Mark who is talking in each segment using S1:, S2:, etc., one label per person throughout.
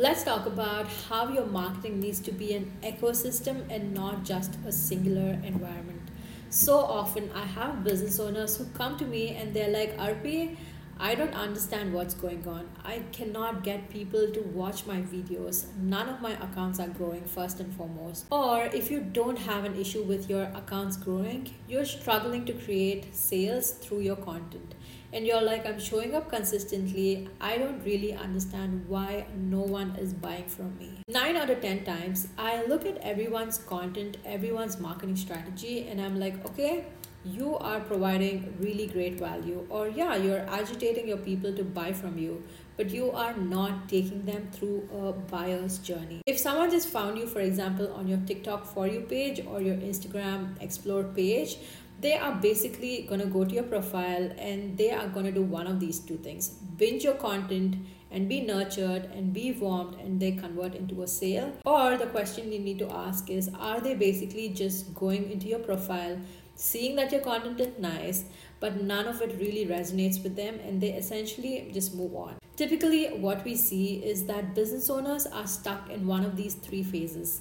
S1: Let's talk about how your marketing needs to be an ecosystem and not just a singular environment. So often, I have business owners who come to me and they're like, Arpi, I don't understand what's going on. I cannot get people to watch my videos. None of my accounts are growing, first and foremost. Or if you don't have an issue with your accounts growing, you're struggling to create sales through your content. And you're like, I'm showing up consistently. I don't really understand why no one is buying from me. Nine out of 10 times, I look at everyone's content, everyone's marketing strategy, and I'm like, okay, you are providing really great value or yeah you're agitating your people to buy from you but you are not taking them through a buyer's journey. If someone just found you for example on your tiktok for you page or your instagram explore page they are basically going to go to your profile and they are going to do one of these two things. Binge your content and be nurtured and be warmed and they convert into a sale. Or the question you need to ask is are they basically just going into your profile seeing that your content is nice, but none of it really resonates with them, and they essentially just move on. Typically, what we see is that business owners are stuck in one of these three phases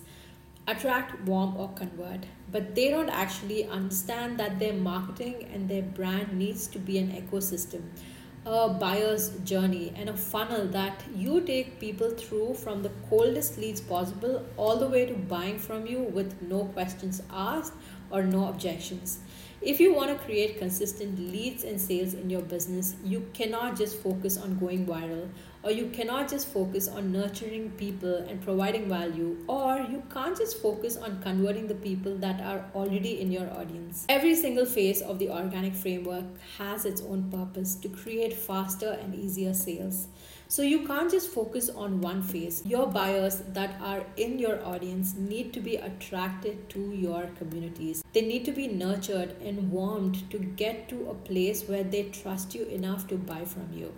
S1: attract, warm, or convert. But they don't actually understand that their marketing and their brand needs to be an ecosystem, a buyer's journey, and a funnel that you take people through from the coldest leads possible all the way to buying from you with no questions asked or no objections. If you want to create consistent leads and sales in your business, you cannot just focus on going viral, or you cannot just focus on nurturing people and providing value, or you can't just focus on converting the people that are already in your audience. Every single phase of the organic framework has its own purpose to create faster and easier sales. So you can't just focus on one phase. Your buyers that are in your audience need to be attracted to your communities. They need to be nurtured and warmed to get to a place where they trust you enough to buy from you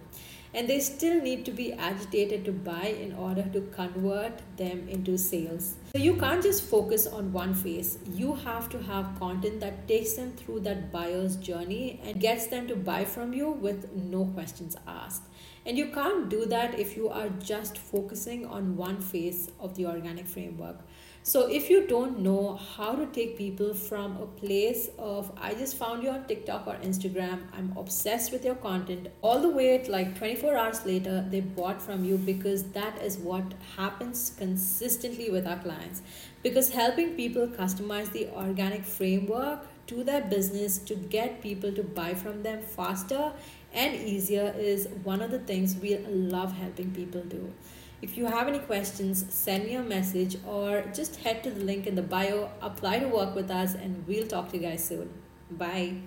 S1: and they still need to be agitated to buy in order to convert them into sales. So you can't just focus on one phase. You have to have content that takes them through that buyer's journey and gets them to buy from you with no questions asked. And you can't do that if you are just focusing on one phase of the organic framework. So if you don't know how to take people from a place of I just found you on TikTok or Instagram, I'm obsessed with your content, all the way to like 24 hours later, they bought from you because that is what happens consistently with our clients. Because helping people customize the organic framework to their business to get people to buy from them faster and easier is one of the things we love helping people do. If you have any questions, send me a message or just head to the link in the bio, apply to work with us, and we'll talk to you guys soon. Bye.